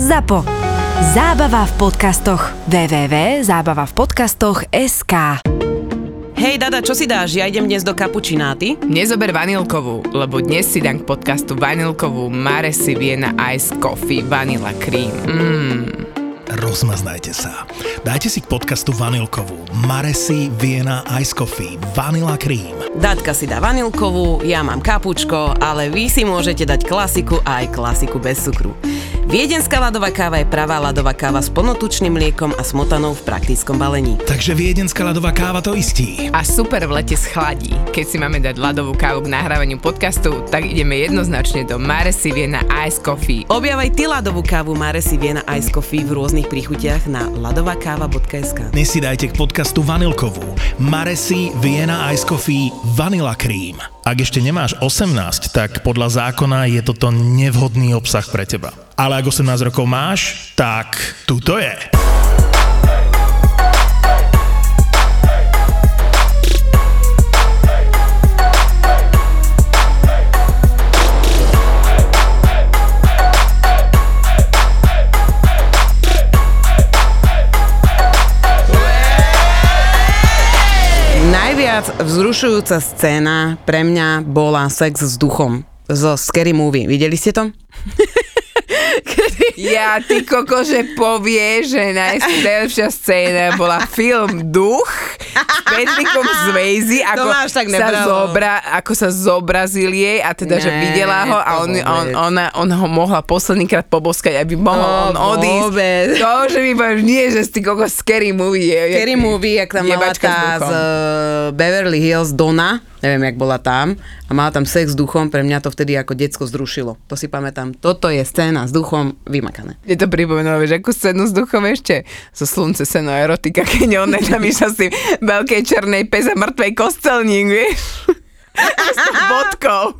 ZAPO. Zábava v podcastoch. www.zábavavpodcastoch.sk Hej, Dada, čo si dáš? Ja idem dnes do kapučináty. Nezober vanilkovú, lebo dnes si dám k podcastu vanilkovú Maresi Viena Ice Coffee Vanilla Cream. Mmm. Rozmaznajte sa. Dajte si k podcastu vanilkovú Maresi Viena Ice Coffee Vanilla Cream. Datka si dá vanilkovú, ja mám kapučko, ale vy si môžete dať klasiku a aj klasiku bez cukru. Viedenská ľadová káva je pravá ľadová káva s plnotučným mliekom a smotanou v praktickom balení. Takže viedenská ľadová káva to istí. A super v lete schladí. Keď si máme dať ľadovú kávu k nahrávaniu podcastu, tak ideme jednoznačne do Maresi Viena Ice Coffee. Objavaj ty ľadovú kávu Maresi Viena Ice Coffee v rôznych príchutiach na ladovakáva.sk. Dnes si dajte k podcastu vanilkovú Maresi Viena Ice Coffee Vanilla Cream. Ak ešte nemáš 18, tak podľa zákona je toto nevhodný obsah pre teba. Ale ak 18 rokov máš, tak tu to je. Vzrušujúca scéna pre mňa bola sex s duchom zo Scary Movie. Videli ste to? Ja, ty koko, že povie, že najlepšia scéna bola film Duch s Patrickom Swayze, ako, tak sa zobra, ako sa zobrazil jej a teda, že Ne, videla ho a on, on, ona, on ho mohla poslednýkrát poboskať, aby mohol on To odísť. vôbec. To, že mi povieš, nie, že ty koko Scary Movie. Je, Scary Movie, jak tam mala tá z duchom. uh, Beverly Hills Donna, neviem, jak bola tam, a mala tam sex s duchom, pre mňa to vtedy ako decko zrušilo. To si pamätám. Toto je scéna s duchom vymakané. Mne to pripomenulo, vieš, akú scénu s duchom ešte? Zo slunce seno erotika, keď on išla s tým veľkej černej peze mŕtvej kostelník, vieš? s bodkou.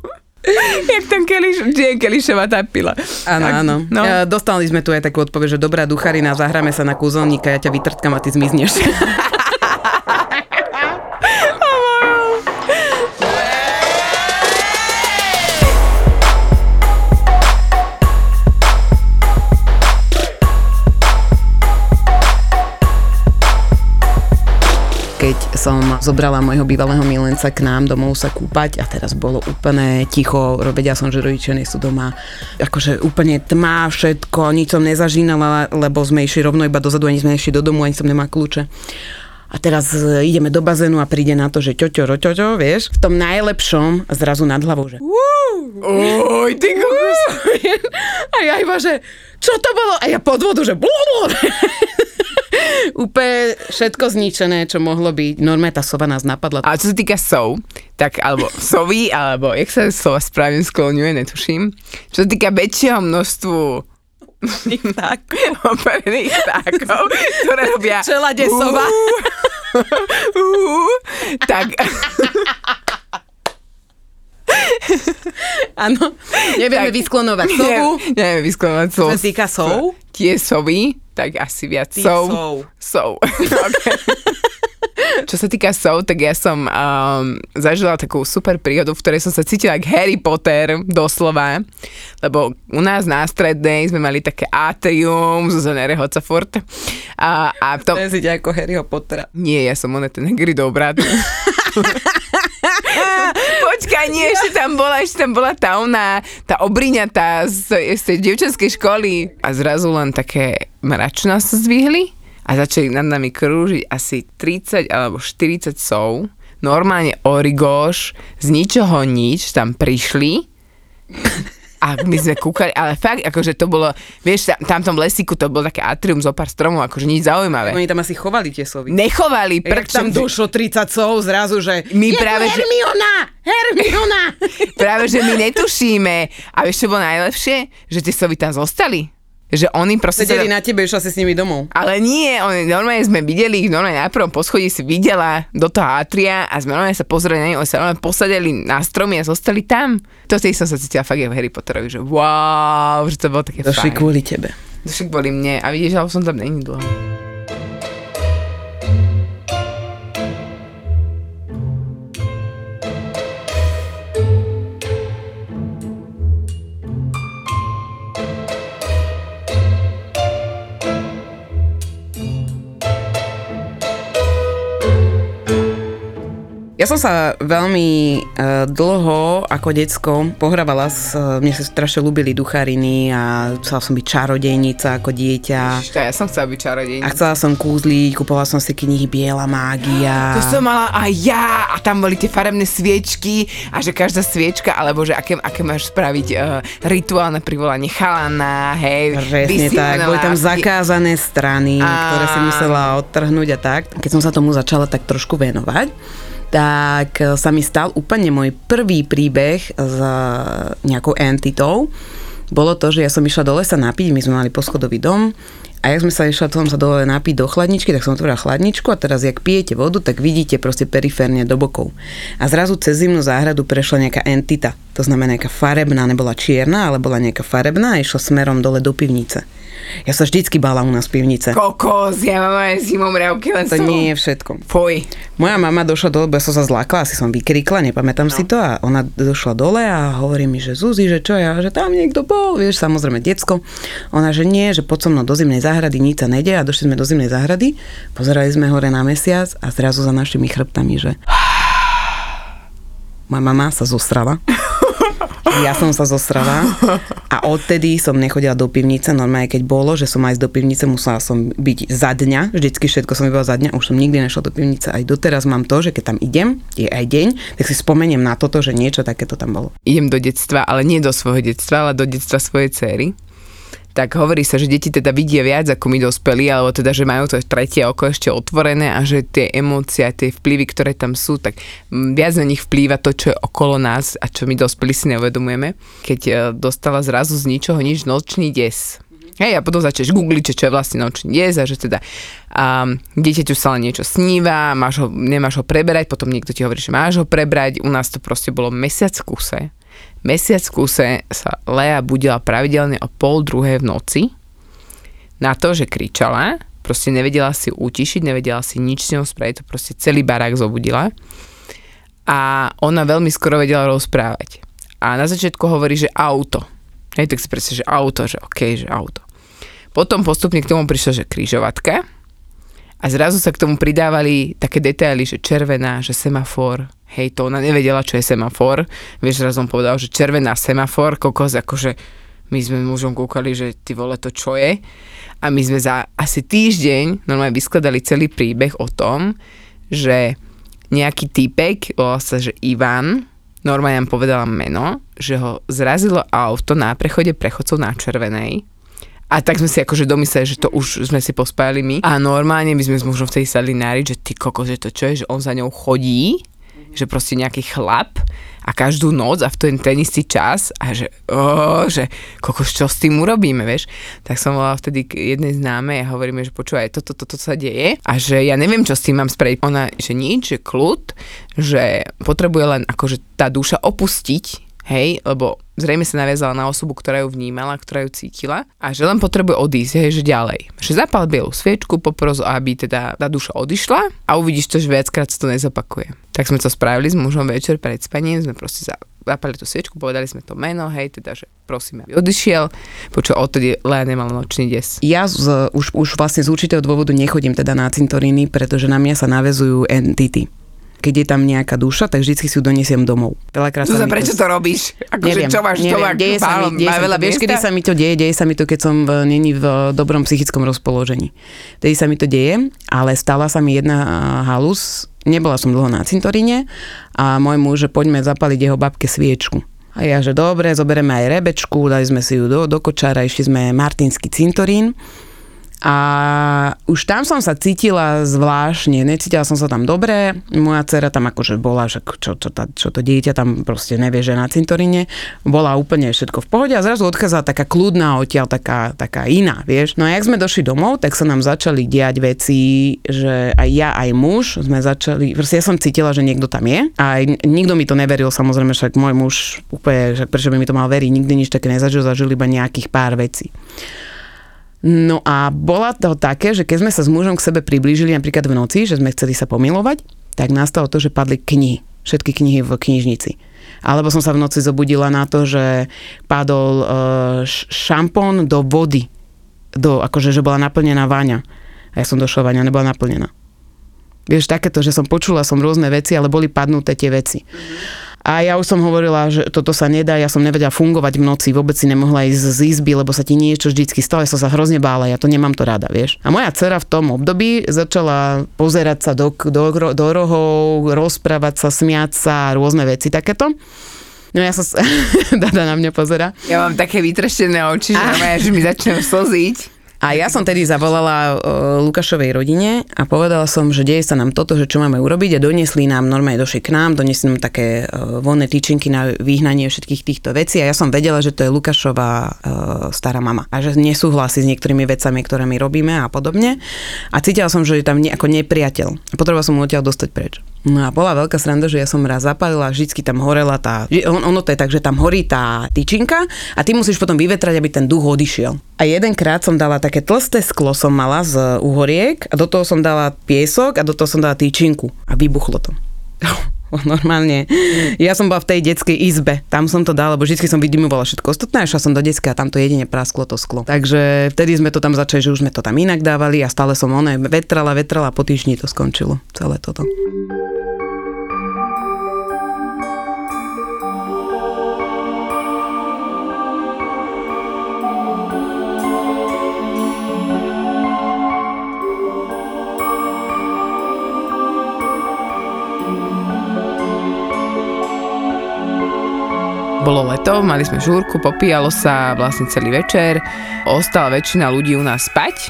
Jak tam Keliš, Jane Kelišová tá pila. Áno, Tak, áno. No. No. Dostali sme tu aj takú odpoveď, že dobrá ducharina, zahráme sa na kúzelníka, ja ťa vytrtkam a ty zmizneš. zobrala môjho bývalého milenca k nám domov sa kúpať a teraz bolo úplne ticho, vedia som, že rodičia nie sú doma. Akože úplne tma, všetko, nič som nezažínala, lebo sme išli rovno iba dozadu, ani sme išli do domu, ani som nemá kľúče. A teraz e, ideme do bazénu a príde na to, že ťoťo, roťoťo, vieš, v tom najlepšom a zrazu nad hlavou, že Oj, ty a ja iba, že čo to bolo? A ja pod vodu, že. Úplne všetko zničené, čo mohlo byť. Normálne tá sova nás napadla. A čo sa týka sov, tak alebo sovy, alebo jak sa sova správne skloňuje, netuším. Čo sa týka väčšieho množstvu tak. operených vtákov, ktoré robia... Čelade sova. Tak Áno, nevieme Tak. vysklonovať sovu. Ne, neviem vysklonovať Čo sov. sa týka sov? Tie sovy, tak asi viac Tých sov. sov. Sov. Okay. Čo sa týka sov, tak ja som um, zažila takú super príhodu, v ktorej som sa cítila ako Harry Potter, doslova. Lebo u nás na strednej sme mali také atrium zo Zonere Hocafurt. A, a. To je ako Harryho Pottera. Nie, ja som ona ten Hagridov brat. Počkaj, nie, ešte tam bola, ešte tam bola tá ona, tá obriňatá z, z tej dievčenskej školy. A zrazu len také mračná sa zvihli a začali nad nami krúžiť asi 30 alebo 40 sov. Normálne origoš, z ničoho nič tam prišli a my sme kúkali, ale fakt, akože to bolo, vieš, tam, tam v lesíku to bolo také atrium zo pár stromov, akože nič zaujímavé. Oni tam asi chovali tie sovy. Nechovali, Jak tam došlo 30 sov zrazu, že My je práve, že- Hermiona! Hermiona! Práve, že my netušíme. A vieš, čo bolo najlepšie? Že tie sovy tam zostali. Že oni proste... Sedeli sa- na tebe, išla si s nimi domov. Ale nie, oni, normálne sme videli ich, normálne na prvom poschodí si videla do toho atria a sme normálne sa pozreli na nich, oni sa normálne posadili na stromy a zostali tam. To tej som sa cítila fakt v Harry Potterovi, že wow, že to bolo také Došli fajn. kvôli tebe. Došli kvôli mne a vidíš, že som tam není dlho. Som sa veľmi uh, dlho ako decko pohrávala s, uh, mne sa strašne ľúbili duchariny a chcela som byť čarodejnica ako dieťa. Čo, ja som chcela byť čarodejnica. A chcela som kúzliť, kupovala som si knihy Biela mágia. To som mala aj ja a tam boli tie farebné sviečky a že každá sviečka, alebo že aké, aké máš spraviť uh, rituálne privolanie chalana, hej. Presne tak, boli tam zakázané strany, Á. ktoré si musela odtrhnúť a tak. Keď som sa tomu začala tak trošku venovať, tak e, sa mi stal úplne môj prvý príbeh s e, nejakou entitou. Bolo to, že ja som išla do lesa napiť, my sme mali poschodový dom a jak sme sa išla, som sa dole napiť do chladničky, tak som otvorila chladničku a teraz, jak pijete vodu, tak vidíte proste periférne do bokov. A zrazu cez zimnú záhradu prešla nejaká entita. To znamená nejaká farebná, nebola čierna, ale bola nejaká farebná a išla smerom dole do pivnice. Ja sa vždycky bála u nás pivnice. Kokos, ja mám aj zimom riavky len To toho. nie je všetko. Fuj. Moja mama došla dole, bo ja som sa zlákla, asi som vykrikla, nepamätám no. si to a ona došla dole a hovorí mi, že Zuzi, že čo ja, že tam niekto bol, vieš, samozrejme decko. Ona, že nie, že poď so mnou do zimnej záhrady, nič sa nejde a došli sme do zimnej záhrady, pozerali sme hore na mesiac a zrazu za našimi chrbtami, že moja mama sa zostrala. Ja som sa zostrala a odtedy som nechodila do pivnice, normálne keď bolo, že som aj do pivnice, musela som byť za dňa, vždycky všetko som iba za dňa, už som nikdy nešla do pivnice, aj doteraz mám to, že keď tam idem, je aj deň, tak si spomeniem na toto, že niečo takéto tam bolo. idem do detstva, ale nie do svojho detstva, ale do detstva svojej cery. Tak hovorí sa, že deti teda vidia viac ako my dospelí, alebo teda, že majú to tretie oko ešte otvorené a že tie emócie tie vplyvy, ktoré tam sú, tak mm, viac na nich vplýva to, čo je okolo nás a čo my dospelí si neuvedomujeme. Keď e, dostala zrazu z ničoho nič nočný des. Hej, a potom začneš googliť, čo je vlastne nočný des a že teda um, dieťaťu sa len niečo sníva, máš ho, nemáš ho preberať, potom niekto ti hovorí, že máš ho prebrať. U nás to proste bolo mesiac kuse. Mesiac v kuse sa Lea budila pravidelne o pol druhej v noci na to, že kričala, proste nevedela si utišiť, nevedela si nič s ňou spraviť, to proste celý barák zobudila. A ona veľmi skoro vedela rozprávať. A na začiatku hovorí, že auto. Hej, tak si predstav, že auto, že okej, že auto. Potom postupne k tomu prišla, že križovatka. A zrazu sa k tomu pridávali také detaily, že červená, že semafor. Hej, to ona nevedela, čo je semafor. Vieš, zrazu som povedal, že červená semafor, kokos, akože my sme mužom kúkali, že ty vole to čo je. A my sme za asi týždeň normálne vyskladali celý príbeh o tom, že nejaký týpek, volal sa, že Ivan, normálne nám povedala meno, že ho zrazilo auto na prechode prechodcov na červenej a tak sme si akože domysleli, že to už sme si pospájali my. A normálne my sme s mužom vtedy sadli náriť, že ty kokos, že to čo je, že on za ňou chodí, že proste nejaký chlap a každú noc a v ten, ten istý čas a že, oh, že kokos, čo s tým urobíme, vieš. Tak som volala vtedy k jednej známej a hovoríme, že počúvaj, toto, toto, toto sa deje a že ja neviem, čo s tým mám spraviť. Ona, že nič, že kľud, že potrebuje len akože tá duša opustiť hej, lebo zrejme sa naviazala na osobu, ktorá ju vnímala, ktorá ju cítila a že len potrebuje odísť, hej, že ďalej. Že zapal bielu sviečku, popros, aby teda tá duša odišla a uvidíš to, že viackrát sa to nezopakuje. Tak sme to spravili s mužom večer pred spaním, sme proste za, zapali tú sviečku, povedali sme to meno, hej, teda, že prosím, aby odišiel, počo odtedy Lea nemala nočný des. Ja z, už, už vlastne z určitého dôvodu nechodím teda na cintoríny, pretože na mňa sa navezujú entity. Keď je tam nejaká duša, tak vždy si ju donesiem domov. Veľakrát mi to- prečo to robíš? Akože Neviem, čo máš neviem, doma? deje sa mi, deje sa veľa to, vieš, kedy sa mi to deje, deje sa mi to, keď som v, není v dobrom psychickom rozpoložení. Tedy sa mi to deje, ale stala sa mi jedna a, halus, nebola som dlho na cintoríne a môj muž, že poďme zapaliť jeho babke sviečku. A ja, že dobre, zoberieme aj rebečku, dali sme si ju do, do kočára, išli sme Martinský cintorín. A už tam som sa cítila zvláštne, necítila som sa tam dobre, moja dcera tam akože bola, že čo, čo, tá, čo to dieťa tam proste nevie, že na cintoríne, bola úplne všetko v pohode a zrazu odchádzala taká kľudná odtiaľ, taká, taká iná, vieš. No a jak sme došli domov, tak sa nám začali diať veci, že aj ja, aj muž sme začali, proste ja som cítila, že niekto tam je a nikto mi to neveril, samozrejme, však môj muž úplne, však prečo by mi to mal veriť, nikdy nič také nezažil, zažil iba nejakých pár vecí. No a bola to také, že keď sme sa s mužom k sebe priblížili napríklad v noci, že sme chceli sa pomilovať, tak nastalo to, že padli knihy. Všetky knihy v knižnici. Alebo som sa v noci zobudila na to, že padol š- šampón do vody. Do, akože, že bola naplnená váňa. A ja som došla, váňa nebola naplnená. Vieš, takéto, že som počula som rôzne veci, ale boli padnuté tie veci. A ja už som hovorila, že toto sa nedá, ja som nevedela fungovať v noci, vôbec si nemohla ísť z izby, lebo sa ti niečo vždycky stalo, ja som sa hrozne bála, ja to nemám to rada, vieš. A moja dcera v tom období začala pozerať sa do, do, do rohov, rozprávať sa, smiať sa, rôzne veci takéto. No ja som... Dada na mňa pozera. Ja mám také vytreštené oči, že, ah. že mi začnem slziť. A ja som tedy zavolala uh, Lukášovej rodine a povedala som, že deje sa nám toto, že čo máme urobiť a doniesli nám, normálne došli k nám, doniesli nám také uh, voľné tyčinky na vyhnanie všetkých týchto vecí a ja som vedela, že to je Lukášová uh, stará mama a že nesúhlasí s niektorými vecami, ktoré my robíme a podobne. A cítila som, že je tam ako nepriateľ. Potrebovala som mu odtiaľ dostať preč. No a bola veľká sranda, že ja som raz zapálila, vždycky tam horela tá, on, ono to je tak, že tam horí tá tyčinka a ty musíš potom vyvetrať, aby ten duch odišiel. A jedenkrát som dala také tlsté sklo som mala z uhoriek a do toho som dala piesok a do toho som dala tyčinku a vybuchlo to. normálne. Ja som bola v tej detskej izbe, tam som to dala, lebo vždy som vydymovala všetko ostatné, a šla som do detskej a tam to jedine prasklo to sklo. Takže vtedy sme to tam začali, že už sme to tam inak dávali a stále som oné vetrala, vetrala a po týždni to skončilo, celé toto. Bolo leto, mali sme žúrku, popíjalo sa vlastne celý večer, ostala väčšina ľudí u nás spať,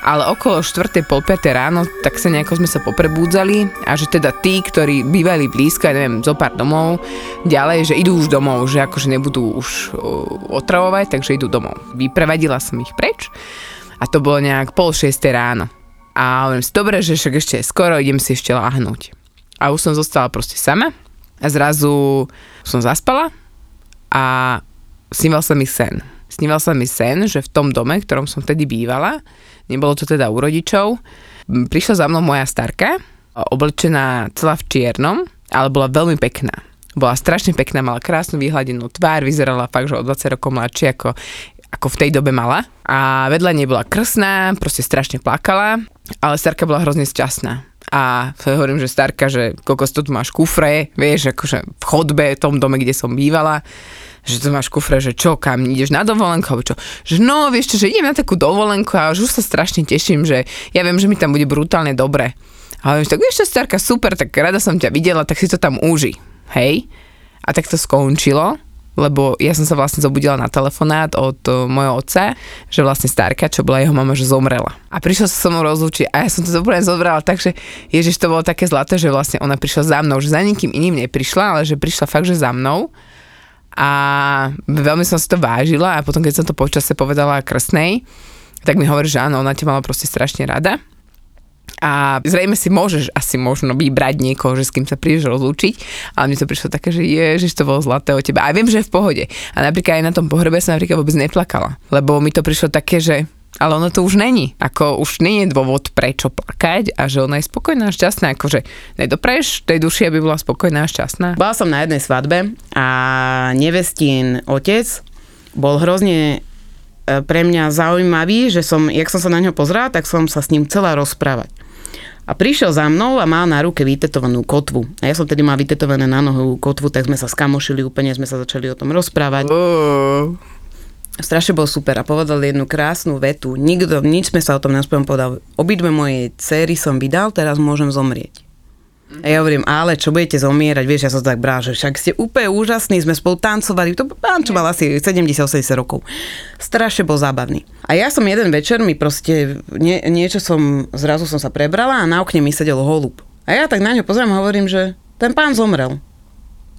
ale okolo 4. pol 5. ráno tak sa nejako sme sa poprebúdzali a že teda tí, ktorí bývali blízko, neviem, zo pár domov, ďalej, že idú už domov, že akože nebudú už otravovať, takže idú domov. Vyprevadila som ich preč a to bolo nejak pol 6. ráno. A hovorím si, dobre, že však ešte skoro, idem si ešte láhnuť. A už som zostala proste sama a zrazu som zaspala a sníval sa mi sen. Sníval sa mi sen, že v tom dome, v ktorom som vtedy bývala, nebolo to teda u rodičov, prišla za mnou moja starka, oblečená celá v čiernom, ale bola veľmi pekná. Bola strašne pekná, mala krásnu vyhľadenú tvár, vyzerala fakt, že o 20 rokov mladšie ako, ako v tej dobe mala. A vedľa nej bola krsná, proste strašne plakala, ale starka bola hrozne šťastná a hovorím, že starka, že koľko to tu máš kufre, vieš, akože v chodbe, v tom dome, kde som bývala, že tu máš kufre, že čo, kam ideš na dovolenku, alebo čo, že no, vieš čo, že idem na takú dovolenku a už sa strašne teším, že ja viem, že mi tam bude brutálne dobre. A hovorím, tak vieš čo, starka, super, tak rada som ťa videla, tak si to tam uži, hej? A tak to skončilo lebo ja som sa vlastne zobudila na telefonát od uh, mojho otca, že vlastne starka, čo bola jeho mama, že zomrela. A prišla sa so mnou rozlúčiť a ja som to úplne zobrala tak, že Ježiš, to bolo také zlaté, že vlastne ona prišla za mnou, že za nikým iným neprišla, ale že prišla fakt, že za mnou a veľmi som si to vážila a potom, keď som to počase povedala krstnej, tak mi hovorí, že áno, ona ťa mala proste strašne rada a zrejme si môžeš asi možno vybrať niekoho, že s kým sa prídeš rozlúčiť, ale mne to prišlo také, že ježiš, to bolo zlaté o teba. A viem, že je v pohode. A napríklad aj na tom pohrebe som napríklad vôbec neplakala, lebo mi to prišlo také, že ale ono to už není. Ako už nie je dôvod prečo plakať a že ona je spokojná a šťastná. Akože nedopreš tej duši, aby bola spokojná a šťastná. Bola som na jednej svadbe a nevestín otec bol hrozne e, pre mňa zaujímavý, že som, jak som sa na ňo pozrela, tak som sa s ním chcela rozprávať. A prišiel za mnou a mal na ruke vytetovanú kotvu. A ja som tedy mal vytetované na nohu kotvu, tak sme sa skamošili, úplne sme sa začali o tom rozprávať. Uh. Strašne bol super a povedal jednu krásnu vetu. Nikto, nič sme sa o tom nespomínali, povedal, obidve mojej cery som vydal, teraz môžem zomrieť. A ja hovorím, ale čo budete zomierať, vieš, ja som tak brá, že však ste úplne úžasní, sme spolu tancovali, to pán, čo mal asi 70-80 rokov. Strašne bol zábavný. A ja som jeden večer mi proste, nie, niečo som, zrazu som sa prebrala a na okne mi sedel holub. A ja tak na ňo pozriem a hovorím, že ten pán zomrel.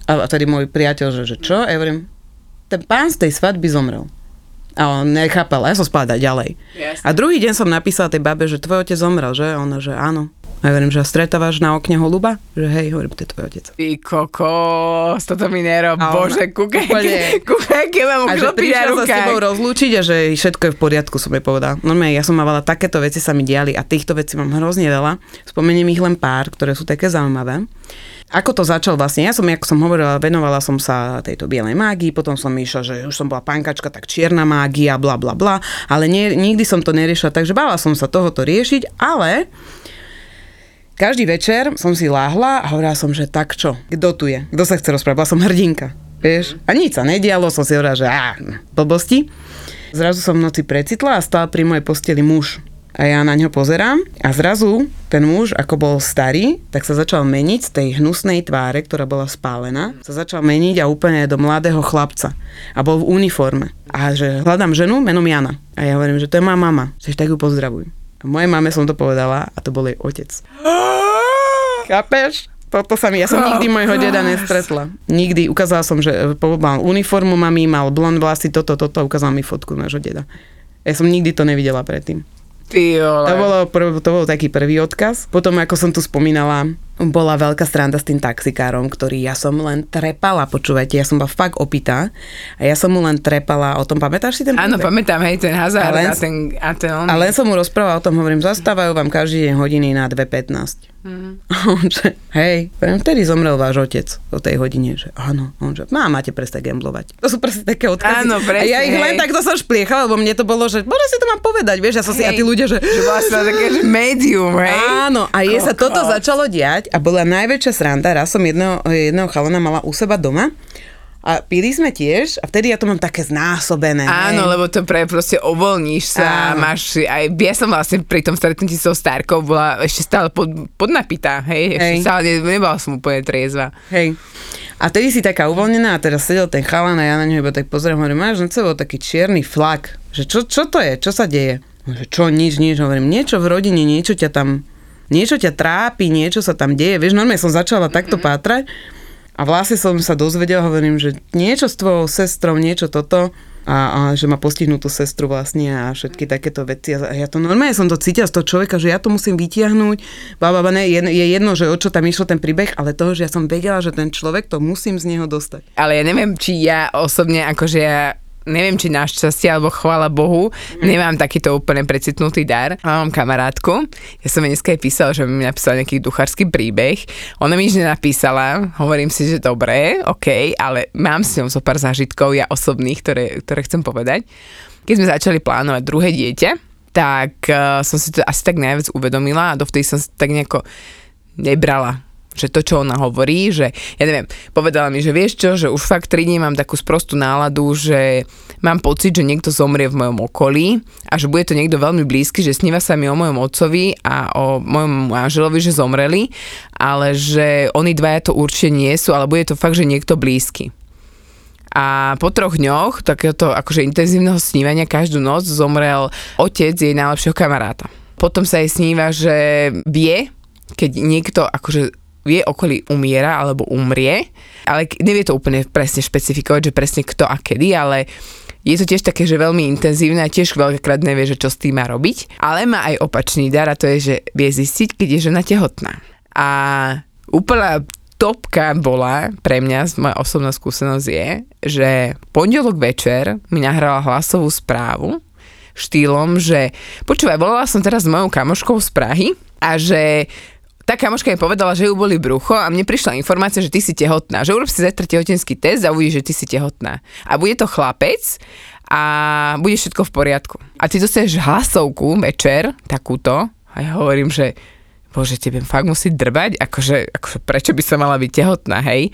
A tedy môj priateľ, že, že čo? A ja hovorím, ten pán z tej svadby zomrel. A on nechápal, ja som spala ďalej. Jasne. A druhý deň som napísala tej babe, že tvoj otec zomrel, že? Ona, že áno. A ja hovorím, že stretávaš na okne holuba? Že hej, hovorím, to je tvoj otec. Ty kokos, toto mi nerob, a bože, kúkaj, kúkaj, keď mám A že prišiel sa s tebou rozlúčiť a že všetko je v poriadku, som jej povedal. No ja som mávala takéto veci sa mi diali a týchto vecí mám hrozne veľa. Spomeniem ich len pár, ktoré sú také zaujímavé. Ako to začal vlastne? Ja som, ako som hovorila, venovala som sa tejto bielej mágii, potom som išla, že už som bola pankačka, tak čierna mágia, bla bla bla, ale nie, nikdy som to neriešila, takže bála som sa tohoto riešiť, ale každý večer som si láhla a hovorila som, že tak čo, kto tu je, kto sa chce rozprávať, bola som hrdinka, vieš. A nič sa nedialo, som si hovorila, že á, blbosti. Zrazu som v noci precitla a stál pri mojej posteli muž. A ja na ňo pozerám a zrazu ten muž, ako bol starý, tak sa začal meniť z tej hnusnej tváre, ktorá bola spálená, sa začal meniť a úplne do mladého chlapca. A bol v uniforme. A že hľadám ženu menom Jana. A ja hovorím, že to je moja mama. Že tak ju pozdravuj. Mojej mame som to povedala a to bol jej otec. Chápeš? Toto sa mi, ja som nikdy mojho deda nestretla. Nikdy, ukázala som, že mal uniformu mami, mal blond vlasy, toto, toto, ukázala mi fotku nášho deda. Ja som nikdy to nevidela predtým. Ty vole. To, bolo, to bol taký prvý odkaz. Potom, ako som tu spomínala, bola veľká stranda s tým taxikárom, ktorý ja som len trepala, počúvajte, ja som bola fakt opitá a ja som mu len trepala o tom, pamätáš si ten Áno, pamätám, hej, ten hazard A len- a, ten, a ten on. A len som mu rozprával o tom, hovorím, zastávajú vám každý deň hodiny na 2.15. Mm. A on že, hej, vtedy zomrel váš otec o tej hodine, že áno. On že, má, máte prestať gamblovať. To sú presne také odkazy. Áno, presne, A ja ich len hej. takto som špliechala, lebo mne to bolo, že možno si to mám povedať, vieš, ja som si, a tí ľudia, že Že si také, že medium, hej? Áno, a je sa toto začalo diať a bola najväčšia sranda. Raz som jedného, jedného chalana mala u seba doma a pili sme tiež a vtedy ja to mám také znásobené. Áno, hej. lebo to pre proste uvoľníš sa, Áno. máš aj, ja som vlastne pri tom stretnutí so Starkou bola ešte stále pod, podnapitá, hej, ešte Hej. stále ne, nebola som úplne triezva. Hej. A tedy si taká uvoľnená a teraz sedel ten chalan a ja na ňo iba tak pozerám, hovorím, máš na sebou taký čierny flak, že čo, čo to je, čo sa deje? Že čo, nič, nič, hovorím, niečo v rodine, niečo ťa tam, niečo ťa trápi, niečo sa tam deje, vieš, normálne som začala takto pátrať a vlastne som sa dozvedela, hovorím, že niečo s tvojou sestrou, niečo toto a, a že má postihnutú sestru vlastne a všetky takéto veci. A ja to normálne som to cítila z toho človeka, že ja to musím vytiahnuť. Baba, ne, je, je jedno, že o čo tam išlo ten príbeh, ale toho, že ja som vedela, že ten človek to musím z neho dostať. Ale ja neviem, či ja osobne, akože ja neviem, či našťastie, alebo chvála Bohu, Mhm. nemám takýto úplne precitnutý dar. A mám kamarátku, ja som jej dneska aj písala, že mi napísala nejaký duchársky príbeh. Ona mi nič nenapísala, hovorím si, že dobre, OK, ale mám s ňou zo pár zážitkov ja osobných, ktoré, ktoré chcem povedať. Keď sme začali plánovať druhé dieťa, tak uh, som si to asi tak najviac uvedomila a dovtedy som si tak nejako nebrala že to, čo ona hovorí, že ja neviem, povedala mi, že vieš čo, že už fakt 3 dní mám takú sprostú náladu, že mám pocit, že niekto zomrie v mojom okolí a že bude to niekto veľmi blízky, že sníva sa mi o mojom otcovi a o mojom manželovi, že zomreli, ale že oni dvaja to určite nie sú, ale bude to fakt, že niekto blízky. A po troch dňoch takéhoto akože intenzívneho snívania každú noc zomrel otec jej najlepšieho kamaráta. Potom sa jej sníva, že vie, keď niekto akože vie okolí umiera alebo umrie, ale nevie to úplne presne špecifikovať, že presne kto a kedy, ale je to tiež také, že veľmi intenzívne a tiež veľakrát nevie, že čo s tým má robiť. Ale má aj opačný dar a to je, že vie zistiť, keď je žena tehotná. A úplná topka bola pre mňa, moja osobná skúsenosť je, že pondelok večer mi nahrala hlasovú správu štýlom, že počúvaj, volala som teraz s mojou kamoškou z Prahy a že tá kamoška mi povedala, že ju boli brucho a mne prišla informácia, že ty si tehotná. Že urob si zajtra tehotenský test a uvidíš, že ty si tehotná. A bude to chlapec a bude všetko v poriadku. A ty dostaneš hlasovku večer, takúto, a ja hovorím, že bože, tebe fakt musí drbať, akože, akože prečo by sa mala byť tehotná, hej?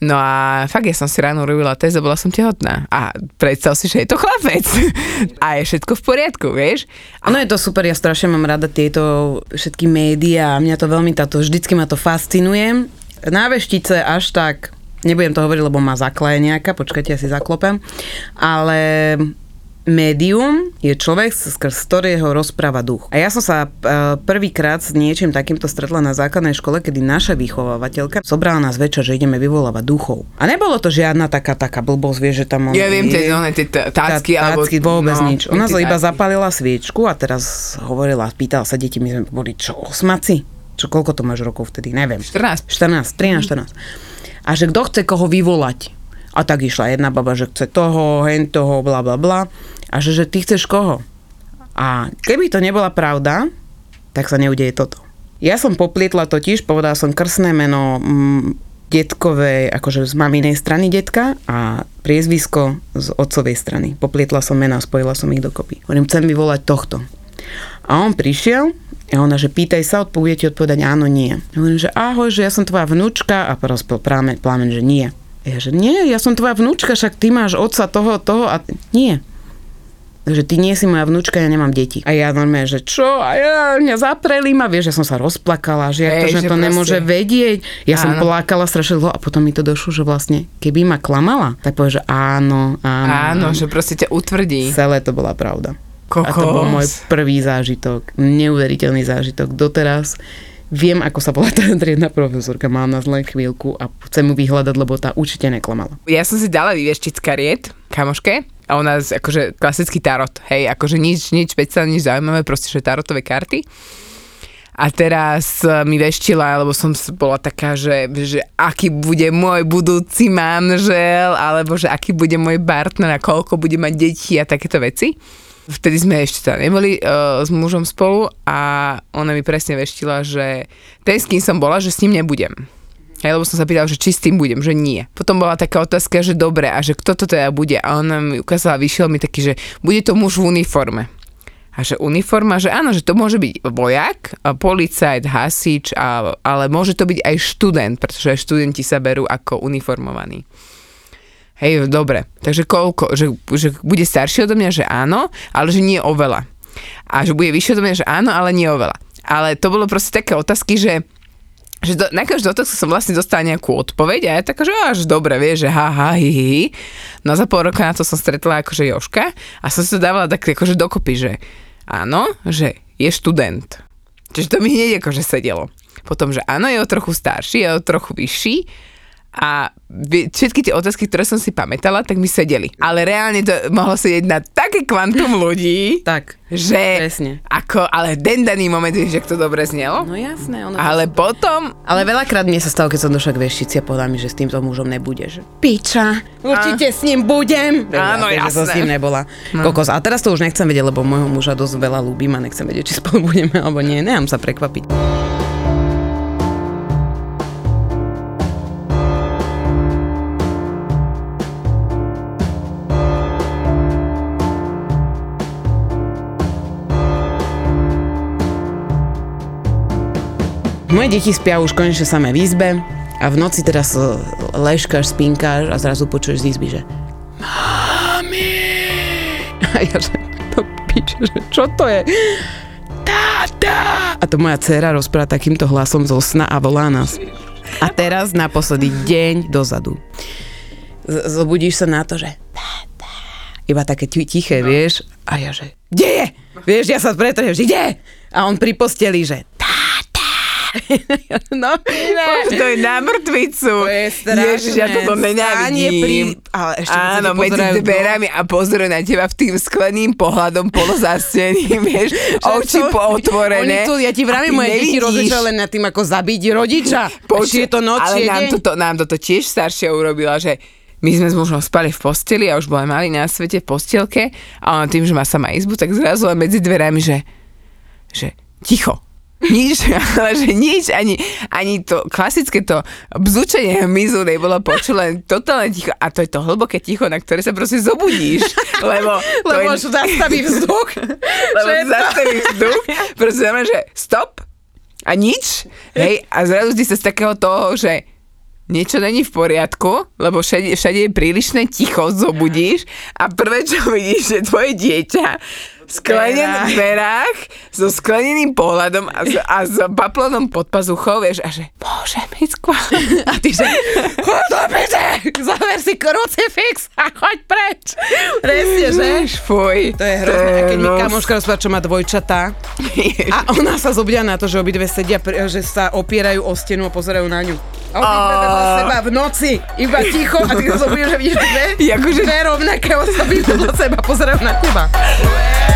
No a fakt, ja som si ráno robila test a bola som tehotná. A predstav si, že je to chlapec. A je všetko v poriadku, vieš? Ono je to super, ja strašne mám rada tieto všetky médiá, mňa to veľmi táto, vždycky ma to fascinuje. Na veštice až tak, nebudem to hovoriť, lebo ma zakleje nejaká, počkajte, ja si zaklopem, ale médium je človek, skrz ktorého rozpráva duch. A ja som sa e, prvýkrát s niečím takýmto stretla na základnej škole, kedy naša vychovávateľka zobrala nás večer, že ideme vyvolávať duchov. A nebolo to žiadna taká, taká blbosť, vieš, že tam... Ja viem, tie, one, tie tá- tácky, tá, alebo... tácky, vôbec no, nič. Ona iba tácky. zapálila sviečku a teraz hovorila, pýtala sa deti, my sme boli čo, osmaci? Čo, koľko to máš rokov vtedy? Neviem. 14. 14, 13, 14. A že kto chce koho vyvolať? A tak išla jedna baba, že chce toho, hen toho, bla bla bla. A že, že ty chceš koho? A keby to nebola pravda, tak sa neudeje toto. Ja som poplietla totiž, povedala som krsné meno mm, detkovej, akože z maminej strany detka a priezvisko z otcovej strany. Poplietla som mena, spojila som ich dokopy. Hovorím, chcem vyvolať tohto. A on prišiel A ona, že pýtaj sa, odpovie ti odpovedať áno, nie. Ja hovorím, že ahoj, že ja som tvoja vnúčka a porozpel plámen, plámen, že nie. Ja, že nie, ja som tvoja vnúčka, však ty máš otca toho, toho a nie. Takže ty nie si moja vnúčka, ja nemám deti. A ja normálne, že čo? A ja, mňa zapreli ma, vieš, ja som sa rozplakala, že, jak to, že že to proste- nemôže vedieť. Ja som Áno. plakala strašne dlho a potom mi to došlo, že vlastne, keby ma klamala, tak povie, že áno, áno. Áno, že proste ťa utvrdí. Celé to bola pravda. Kokos. A to bol môj prvý zážitok, neuveriteľný zážitok. Doteraz viem, ako sa volá tá triedna profesorka, mám nás len chvíľku a chcem mu vyhľadať, lebo tá určite neklamala. Ja som si dala vyvieštiť kariet, kamoške, a ona z- akože klasický tarot, hej, akože nič, nič špeciálne, nič zaujímavé, proste, že tarotové karty. A teraz e, mi veštila, lebo som bola taká, že, že aký bude môj budúci manžel, alebo že aký bude môj partner a koľko bude mať detí a takéto veci. Vtedy sme ešte teda neboli uh, s mužom spolu a ona mi presne veštila, že ten, s kým som bola, že s ním nebudem. Hej, lebo som sa pýtal, že či s tým budem, že nie. Potom bola taká otázka, že dobre, a že kto to teda bude. A ona mi ukázala, vyšiel mi taký, že bude to muž v uniforme. A že uniforma, že áno, že to môže byť vojak, policajt, hasič, a, ale môže to byť aj študent, pretože študenti sa berú ako uniformovaní. Hej, dobre. Takže koľko? Že, že bude starší odo mňa, že áno, ale že nie oveľa. A že bude vyššie odo mňa, že áno, ale nie oveľa. Ale to bolo proste také otázky, že že do, na každú otázku som vlastne dostala nejakú odpoveď a ja taká, že až dobre, vieš, že ha, ha, hi, hi. No a za pol roka na to som stretla akože Joška a som si to dávala tak akože dokopy, že áno, že je študent. Čiže to mi hneď akože sedelo. Potom, že áno, je o trochu starší, je o trochu vyšší a všetky tie otázky, ktoré som si pamätala, tak mi sedeli. Ale reálne to mohlo sedieť na také kvantum ľudí, Tak, že presne. ako, ale den daný moment, vieš, že to dobre znelo. No jasné, ono Ale potom, Ale veľakrát mne sa stalo, keď som došla k veštici a povedala mi, že s týmto mužom nebudeš. Piča, určite s ním budem. Áno, Ja som s jasné. ním nebola. Kokos. A teraz to už nechcem vedieť, lebo môjho muža dosť veľa ľúbim a nechcem vedieť, či spolu budeme alebo nie. Nechám sa prekvapiť. Moje deti spia už konečne samé v izbe a v noci teraz leškáš, spinkáš a zrazu počuješ z izby, že Mami! A ja že, to piče, že čo to je? Táta! A to moja dcera rozpráva takýmto hlasom zo sna a volá nás. A teraz naposledy deň dozadu. Z- zobudíš sa na to, že. Iba také ti- tiché, vieš? A ja že, kde je? Vieš, ja sa pretrhnem, že kde? A on pri posteli, že. no, ne. to je na mŕtvicu. To je strašné. Ježiš, ja toto nenávidím. pri- ale ešte Áno, medzi dverami a pozerajú na teba v tým skleným pohľadom polozasteným, vieš, oči pootvorené. Oni chcú, ja ti vravím, moje deti nevidíš. rozlišujú len nad tým, ako zabiť rodiča. Počuj, Či je to noc, ale nám toto, nám toto tiež staršia urobila, že my sme s mužom spali v posteli a už bola mali na svete v postielke a on tým, že má sama izbu, tak zrazu len medzi dverami, že, že ticho. Nič, ale že nič, ani, ani to klasické to bzučenie hmyzu nebolo počuť, len totálne ticho. A to je to hlboké ticho, na ktoré sa proste zobudíš. Lebo, Lebo je, zastaví vzduch. lebo je zastaví vzduch, proste znamená, že stop a nič, hej, a zrazu ty sa z takého toho, že niečo není v poriadku, lebo všade, všade je prílišné ticho, zobudíš a prvé, čo vidíš, že tvoje dieťa sklenených dverách so skleneným pohľadom a s, a s paplonom pod pazuchou, vieš, a že bože, Micko. A ty že, choď do piče, zaver si krucifix a choď preč. Presne, že? Ježiš, fuj. To je hrozné. A keď mi kamoška rozpráva, čo má dvojčatá a ona sa zobudia na to, že obidve sedia, že sa opierajú o stenu a pozerajú na ňu. A obidve vedľa seba v noci, iba ticho a ty sa zobudíš, že vidíš dve, dve rovnaké osoby vedľa seba pozerajú na teba.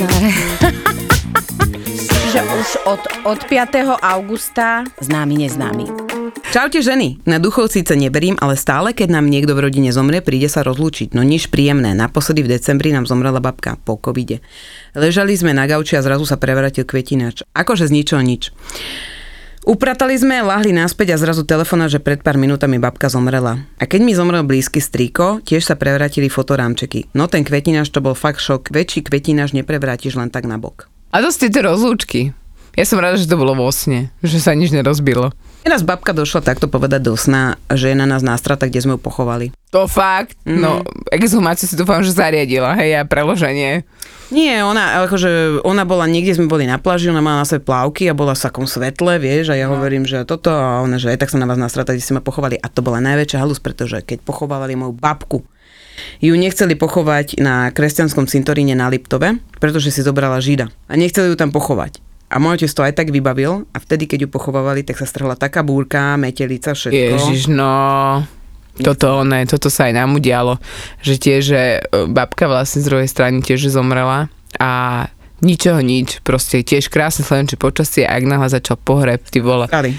novináre. že už od, od 5. augusta známy neznámy. Čaute ženy, na duchov síce neberím, ale stále, keď nám niekto v rodine zomrie, príde sa rozlúčiť. No nič príjemné, naposledy v decembri nám zomrela babka po covide. Ležali sme na gauči a zrazu sa prevratil kvetinač. Akože z ničoho nič. Upratali sme, lahli naspäť a zrazu telefona, že pred pár minútami babka zomrela. A keď mi zomrel blízky strýko, tiež sa prevrátili fotorámčeky. No ten kvetináš to bol fakt šok. Väčší kvetináš neprevrátiš len tak na bok. A to ste tie rozlúčky. Ja som rada, že to bolo vo sne, že sa nič nerozbilo. Teraz babka došla takto povedať do sna, že je na nás nástrata, kde sme ju pochovali. To fakt, mm-hmm. no exhumáciu si dúfam, že zariadila, hej, a preloženie. Nie, ona, akože, ona bola, niekde sme boli na pláži, ona mala na sebe plávky a bola v takom svetle, vieš, a ja no. hovorím, že toto, a ona, že aj tak sa na vás nástrata, kde ste ma pochovali. A to bola najväčšia halus, pretože keď pochovávali moju babku, ju nechceli pochovať na kresťanskom cintoríne na Liptove, pretože si zobrala žida. A nechceli ju tam pochovať. A môj otec to aj tak vybavil a vtedy, keď ju pochovávali, tak sa strhla taká búrka, metelica, všetko. Ježiš, no... Toto, ne, toto sa aj nám udialo, že tiež, že e, babka vlastne z druhej strany tiež zomrela a ničoho nič, proste tiež krásne slovenčie počasie a ak náhle začal pohreb, ty vole. Ali.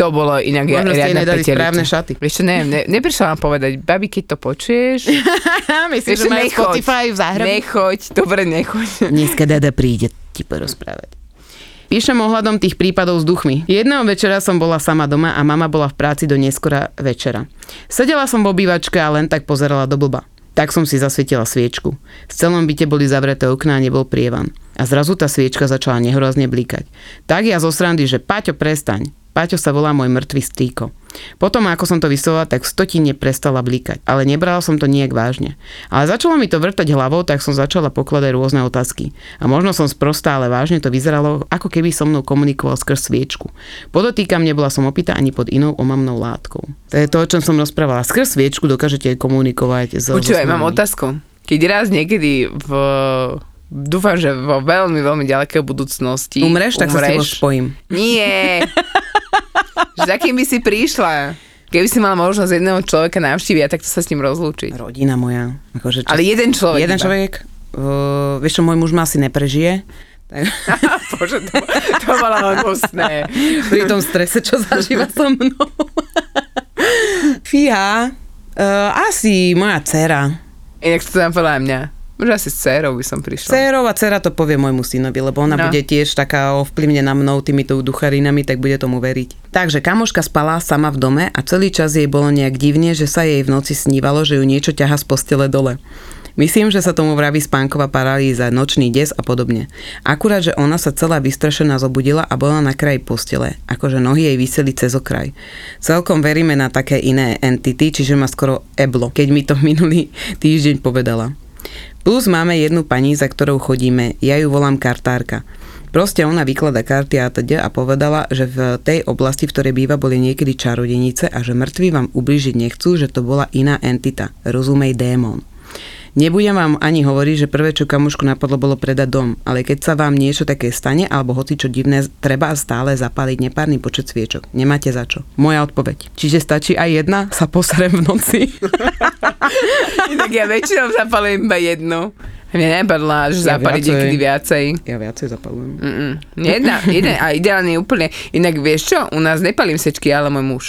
To bolo inak Možno ste nedali petelica. správne šaty. Vieš čo, neviem, ne, neprišla vám povedať, babi, keď to počuješ, Myslím, Vieš čo, nechoď. v záhrabi. nechoď, dobre, nechoď. Dneska Dada príde ti porozprávať. Píšem ohľadom tých prípadov s duchmi. Jedného večera som bola sama doma a mama bola v práci do neskora večera. Sedela som v obývačke a len tak pozerala do blba. Tak som si zasvietila sviečku. V celom byte boli zavreté okná a nebol prievan. A zrazu tá sviečka začala nehrozne blikať. Tak ja zo srandy, že Paťo, prestaň. Paťo sa volá môj mŕtvý strýko. Potom, ako som to vyslovila, tak v stotine prestala blikať, ale nebrala som to nejak vážne. Ale začalo mi to vrtať hlavou, tak som začala pokladať rôzne otázky. A možno som sprostá, ale vážne to vyzeralo, ako keby so mnou komunikoval skrz sviečku. Podotýkam, nebola som opýta ani pod inou omamnou látkou. To je to, o čom som rozprávala. Skrz sviečku dokážete komunikovať so Počúvaj, mám otázku. Keď raz niekedy v dúfam, že vo veľmi, veľmi ďalekej budúcnosti Umreš, tak sa s tebou umreš. spojím. Nie. že za kým by si prišla? Keby si mala možnosť jedného človeka navštíviť, tak to sa s ním rozlúčiť. Rodina moja. Akože čo- Ale jeden človek. Jeden iba. človek. Uh, vieš čo, môj muž ma asi neprežije. Tak, Bože, to, to bolo hnusné. pri tom strese, čo zažíva so mnou. Fíha. Uh, asi moja dcera. Inak to tam podľa mňa. Možno asi s dcerou by som prišla. Dcerová dcera to povie môjmu synovi, lebo ona No. bude tiež taká ovplyvnená mnou týmito ducharinami, tak bude tomu veriť. Takže kamoška spala sama v dome a celý čas jej bolo nejak divne, že sa jej v noci snívalo, že ju niečo ťaha z postele dole. Myslím, že sa tomu vraví spánková paralýza, nočný des a podobne. Akurát, že ona sa celá vystrašená zobudila a bola na kraji postele, akože nohy jej vyseli cez okraj. Celkom veríme na také iné entity, čiže ma skoro eblo, keď mi to minulý týždeň povedala. Plus máme jednu pani, za ktorou chodíme, ja ju volám kartárka. Proste ona vyklada karty a teda a povedala, že v tej oblasti, v ktorej býva, boli niekedy čarodenice a že mŕtvi vám ubližiť nechcú, že to bola iná entita, rozumej démon. Nebudem vám ani hovoriť, že prvé, čo kamušku napadlo, bolo predať dom, ale keď sa vám niečo také stane, alebo hoci čo divné, treba stále zapáliť nepárny počet sviečok. Nemáte za čo. Moja odpoveď. Čiže stačí aj jedna? Sa posrem v noci. Inak ja väčšinou zapalím iba jednu. Mne nepadla, že Ja zapaliť viacej. niekedy viacej. Ja viacej zapalujem. Mm-mm. Jedna, jeden, a ideálne úplne. Inak vieš čo, u nás nepalím sečky, ale môj muž.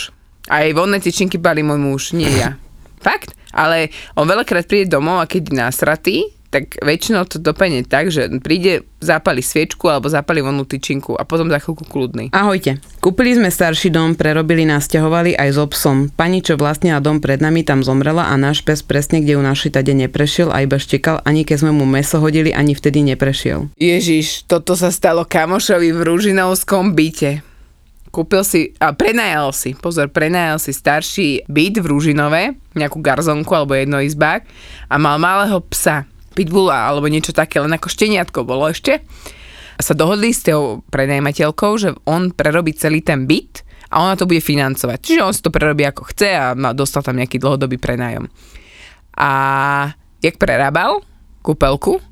Aj vonné tyčinky palí môj muž, nie ja. Fakt? Ale on veľakrát príde domov a keď je nasratý, tak väčšinou to dopadne tak, že príde, zapali sviečku alebo zapali vonnú tyčinku a potom za chvíľku kľudný. Ahojte. Kúpili sme starší dom, prerobili, nasťahovali aj so psom. Pani, čo vlastnila dom pred nami, tam zomrela a náš pes presne, kde ju našli, tade neprešiel a iba štekal, ani keď sme mu meso hodili, ani vtedy neprešiel. Ježiš, toto sa stalo kamošovi v Ružinovskom byte. Kúpil si, a prenajal si, pozor, prenajal si starší byt v Ružinove, nejakú garzonku alebo jednoizbák a mal malého psa, pitbulla alebo niečo také, len ako šteniatko bolo ešte. A sa dohodli s tou prenajímateľkou, že on prerobí celý ten byt a ona to bude financovať. Čiže on si to prerobí ako chce a dostal tam nejaký dlhodobý prenájom. A jak prerábal kúpelku,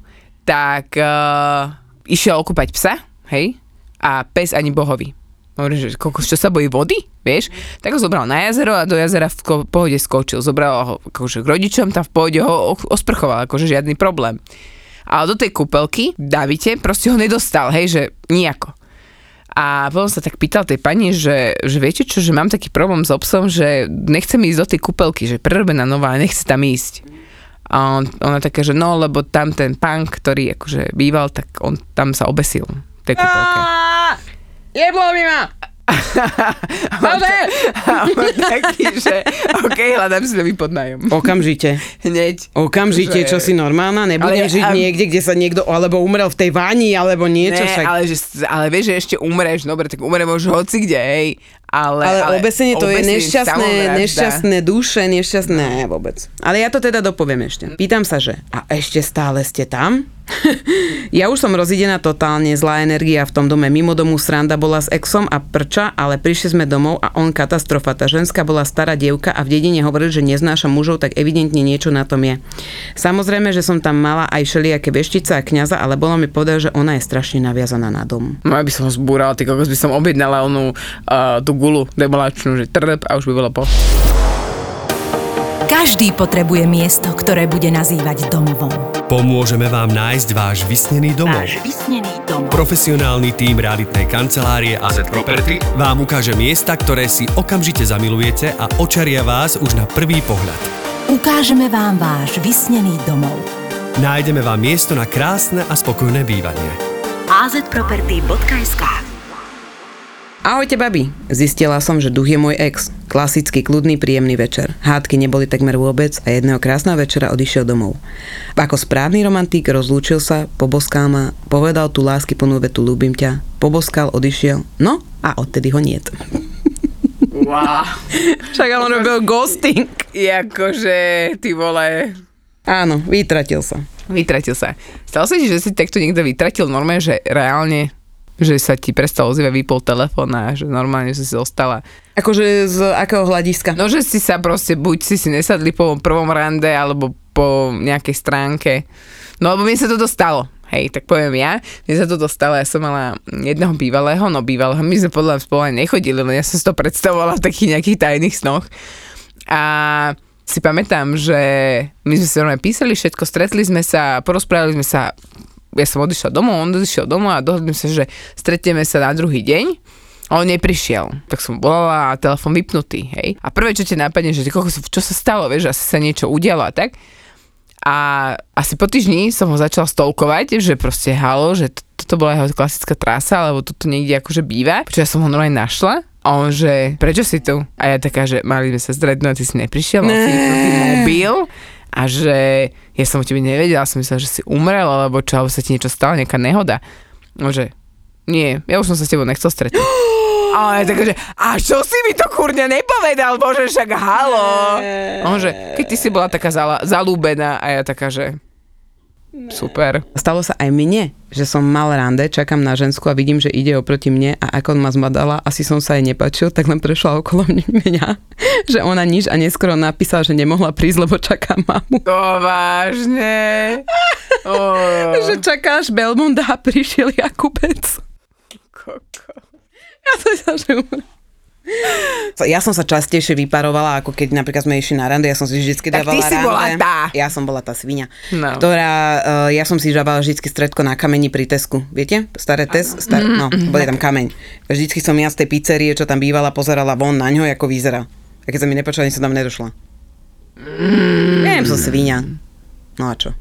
tak uh, išiel okúpať psa, hej, a pes ani bohovi. Hovorím, že kokos, čo sa bojí vody, vieš? Tak ho zobral na jazero a do jazera v pohode skočil. Zobral ho akože k rodičom, tam v pohode ho osprchoval, akože žiadny problém. Ale do tej kúpelky, Davite, proste ho nedostal, hej, že nejako. A potom sa tak pýtal tej pani, že, že viete čo, že mám taký problém s obsom, že nechcem ísť do tej kúpelky, že prerobená nová nechce tam ísť. A on, ona taká, že no, lebo tam ten pán, ktorý akože býval, tak on tam sa obesil v tej kúpelke. Jeblo mi ma! On taký, že OK, hľadám si nový podnájom. Okamžite. Hneď. Okamžite, Že- čo si normálna? Nebudem Ale- žiť a- niekde, kde sa niekto alebo umrel v tej vani, alebo niečo Ne, však. ale, že, ale vieš, že ešte umreš, dobre, tak umreš hoci kde, hej. Ale, Ale, obesenie to je obesenie, nešťastné, samovražda. nešťastné duše, nešťastné, ne, vôbec. Ale ja to teda dopoviem ešte. Pýtam sa, že a ešte stále ste tam? ja už som rozidená totálne, zlá energia v tom dome. Mimo domu sranda bola s exom a prča, ale prišli sme domov a on katastrofa. Tá ženská bola stará dievka a v dedine hovorili, že neznáša mužov, tak evidentne niečo na tom je. Samozrejme, že som tam mala aj všelijaké veštice a kňaza, ale bolo mi povedať, že ona je strašne naviazaná na dom. No ja by som ho zbúral, ty kokos by som objednala onú uh, tú gulu demolačnú, že trp a už by bolo po. Každý potrebuje miesto, ktoré bude nazývať domovom. Pomôžeme vám nájsť váš vysnený domov. vysnený domov. Profesionálny tím realitnej kancelárie AZ Property vám ukáže miesta, ktoré si okamžite zamilujete a očaria vás už na prvý pohľad. Ukážeme vám váš vysnený domov. Nájdeme vám miesto na krásne a spokojné bývanie. azproperty.sk Ahojte, babi. Zistila som, že duch je môj ex. Klasický, kľudný, príjemný večer. Hádky neboli takmer vôbec a jedného krásneho večera odišiel domov. Ako správny romantík rozlúčil sa, poboskal ma, povedal tú lásky plnú vetu ľúbim ťa, poboskal, odišiel, no a odtedy ho niet. Wow. Však on robil ghosting. Jakože, ty vole, Áno, vytratil sa. vytratil sa. Stalo sa ti, že si takto niekto vytratil normálne, že reálne že sa ti prestal ozývať, vypol telefón a že normálne, si zostala. Akože z akého hľadiska? No, že si sa proste, buď si si nesadli po prvom rande, alebo po nejakej stránke. No, lebo mi sa toto stalo. Hej, tak poviem ja, mne sa toto stalo, ja som mala jedného bývalého, no bývalého, my sme podľa mňa spolu nechodili, len ja som si to predstavovala v takých nejakých tajných snoch. A si pamätám, že my sme si normálne písali všetko, stretli sme sa, porozprávali sme sa, ja som odišla domov, on odišiel domov a dohodli sa, že stretneme sa na druhý deň. A on neprišiel. Tak som volala a telefon vypnutý, hej. A prvé, čo ti napadne, že ty, kokos, čo sa stalo, vieš, asi sa niečo udialo a tak. A asi po týždni som ho začala stolkovať, že proste halo, že to, toto bola jeho klasická trasa, alebo toto niekde akože býva. Čo ja som ho normálne našla. A on, že prečo si tu? A ja taká, že mali sme sa stretnúť, ty si neprišiel, mal si mobil a že ja som o tebe nevedela, som myslela, že si umrel, alebo čo, alebo sa ti niečo stalo, nejaká nehoda. No, že nie, ja už som sa s tebou nechcel stretnúť. A ja taká, že a čo si mi to kurňa nepovedal, bože, však halo. On, že keď ty si bola taká zala, zalúbená a ja taká, že super. Stalo sa aj mne, že som mal rande, čakám na žensku a vidím, že ide oproti mne a ako ma zmadala, asi som sa jej nepačil, tak len prešla okolo mňa, že ona nič a neskoro napísala, že nemohla prísť, lebo čaká mamu. To vážne. Oh. Že čakáš Belmonda a prišiel Jakubec. Koko. Ja som sa, že umrem. Ja som sa častejšie vyparovala, ako keď napríklad sme išli na rande, ja som si vždy dávala ty si rande. bola tá. Ja som bola tá svinia, No. ktorá, uh, ja som si dávala vždy stredko na kameni pri Tesku, viete? Staré tes, star, Mhm, no, bol tam kameň. Vždycky som ja z tej pizzerie, čo tam bývala, pozerala von na ňo, ako vyzerá. A keď sa mi nepačila, ani som tam nedošla. Mm. Neviem, som svinia. No a čo?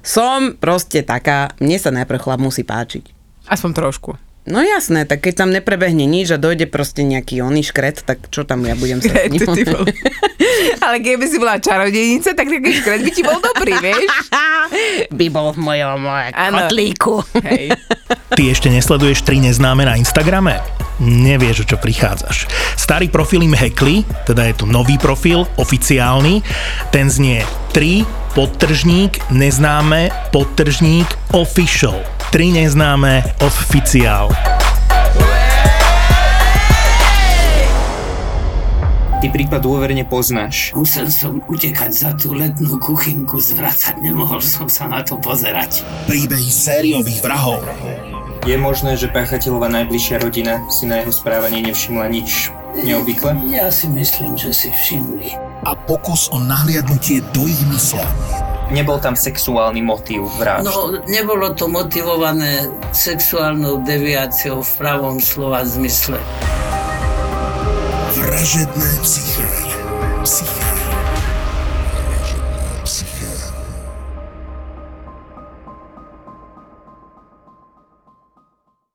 Som proste taká, mne sa najprv chlap musí páčiť. Aspoň trošku. No jasné, tak keď tam neprebehne nič a dojde proste nejaký oný škret, tak čo tam ja budem sa s vole. Ale keby si bola čarodejnica, tak taký škret by ti bol dobrý, vieš? By bol v mojom kotlíku. Hej. Ty ešte nesleduješ tri neznáme na Instagrame? Nevieš, o čo prichádzaš. Starý profil im hackli, teda je tu nový profil, oficiálny. Ten znie 3 podtržník neznáme podtržník official. 3 neznáme oficiál. Ty prípad dôverne poznáš. Musel som utekať za tú letnú kuchynku, zvracať, nemohol som sa na to pozerať. Príbehy sériových vrahov. Je možné, že páchateľová najbližšia rodina si na jeho správanie nevšimla nič neobvykle? Ja si myslím, že si všimli. a pokus o nahliadnutie do ich mysle. Nebol tam sexuálny motív vražd. No, nebolo to motivované sexuálnou deviáciou v pravom slova zmysle. Vražedné psyché. Psyché.